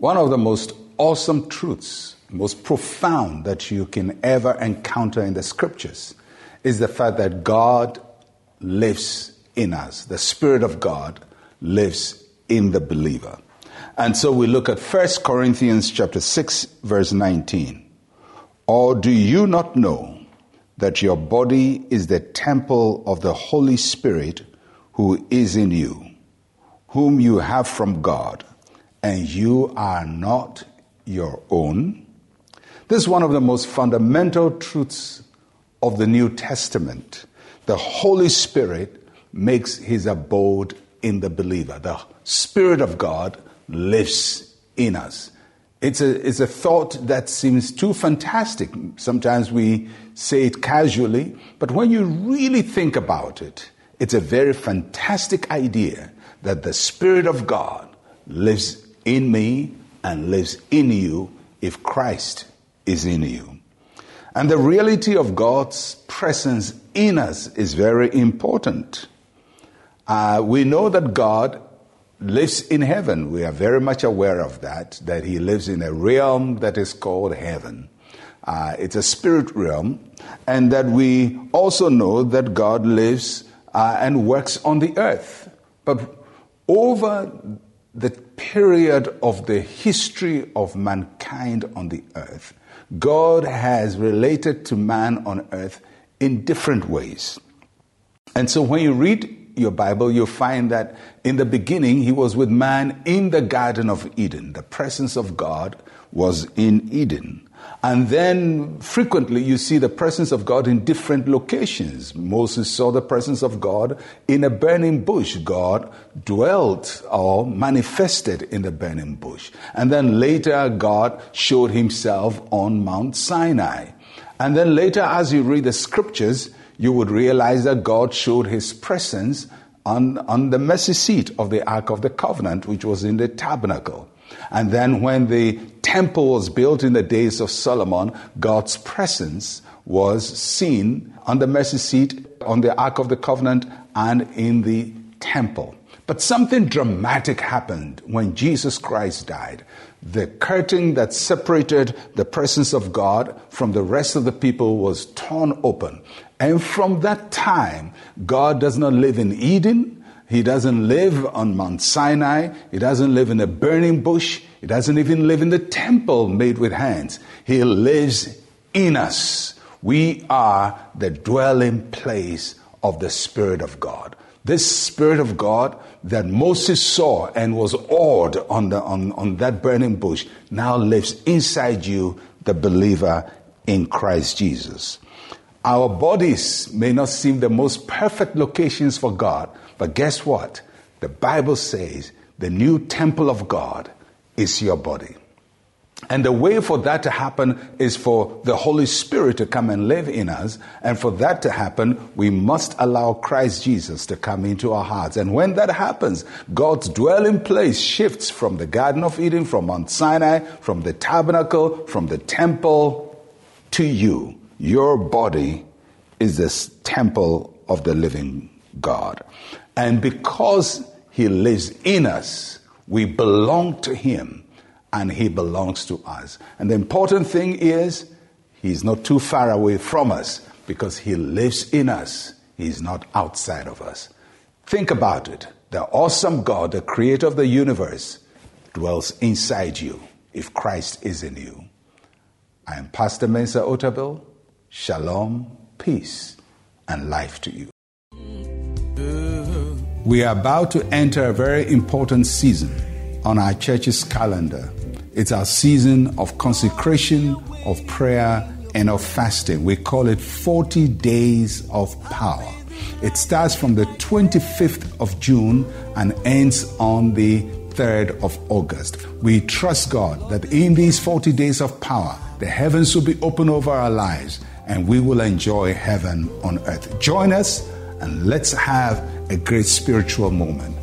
One of the most awesome truths, most profound that you can ever encounter in the scriptures is the fact that God lives in us. The Spirit of God lives in the believer. And so we look at 1 Corinthians chapter 6 verse 19. Or do you not know that your body is the temple of the Holy Spirit who is in you, whom you have from God, and you are not your own? This is one of the most fundamental truths of the New Testament. The Holy Spirit makes his abode in the believer. The Spirit of God lives in us. It's a, it's a thought that seems too fantastic. Sometimes we say it casually, but when you really think about it, it's a very fantastic idea that the Spirit of God lives in me and lives in you if Christ is in you. And the reality of God's presence in us is very important. Uh, we know that God lives in heaven. We are very much aware of that, that He lives in a realm that is called heaven. Uh, it's a spirit realm, and that we also know that God lives uh, and works on the earth. But over the period of the history of mankind on the earth, God has related to man on earth in different ways. And so when you read your Bible, you'll find that in the beginning, he was with man in the Garden of Eden. The presence of God was in Eden. And then frequently you see the presence of God in different locations. Moses saw the presence of God in a burning bush. God dwelt or manifested in the burning bush. And then later God showed himself on Mount Sinai. And then later, as you read the scriptures, you would realize that God showed his presence on, on the mercy seat of the Ark of the Covenant, which was in the tabernacle. And then when the temple was built in the days of Solomon, God's presence was seen on the mercy seat, on the Ark of the Covenant, and in the temple. But something dramatic happened when Jesus Christ died. The curtain that separated the presence of God from the rest of the people was torn open. And from that time, God does not live in Eden. He doesn't live on Mount Sinai. He doesn't live in a burning bush. He doesn't even live in the temple made with hands. He lives in us. We are the dwelling place of the Spirit of God. This Spirit of God that Moses saw and was awed on, the, on, on that burning bush now lives inside you, the believer in Christ Jesus. Our bodies may not seem the most perfect locations for God, but guess what? The Bible says the new temple of God is your body. And the way for that to happen is for the Holy Spirit to come and live in us. And for that to happen, we must allow Christ Jesus to come into our hearts. And when that happens, God's dwelling place shifts from the Garden of Eden, from Mount Sinai, from the tabernacle, from the temple to you. Your body is this temple of the living God. And because He lives in us, we belong to Him and He belongs to us. And the important thing is, He's not too far away from us because He lives in us. He's not outside of us. Think about it. The awesome God, the creator of the universe, dwells inside you if Christ is in you. I am Pastor Mensa Otabil. Shalom, peace, and life to you. We are about to enter a very important season on our church's calendar. It's our season of consecration, of prayer, and of fasting. We call it 40 Days of Power. It starts from the 25th of June and ends on the 3rd of August. We trust God that in these 40 days of power, the heavens will be open over our lives and we will enjoy heaven on earth. Join us and let's have a great spiritual moment.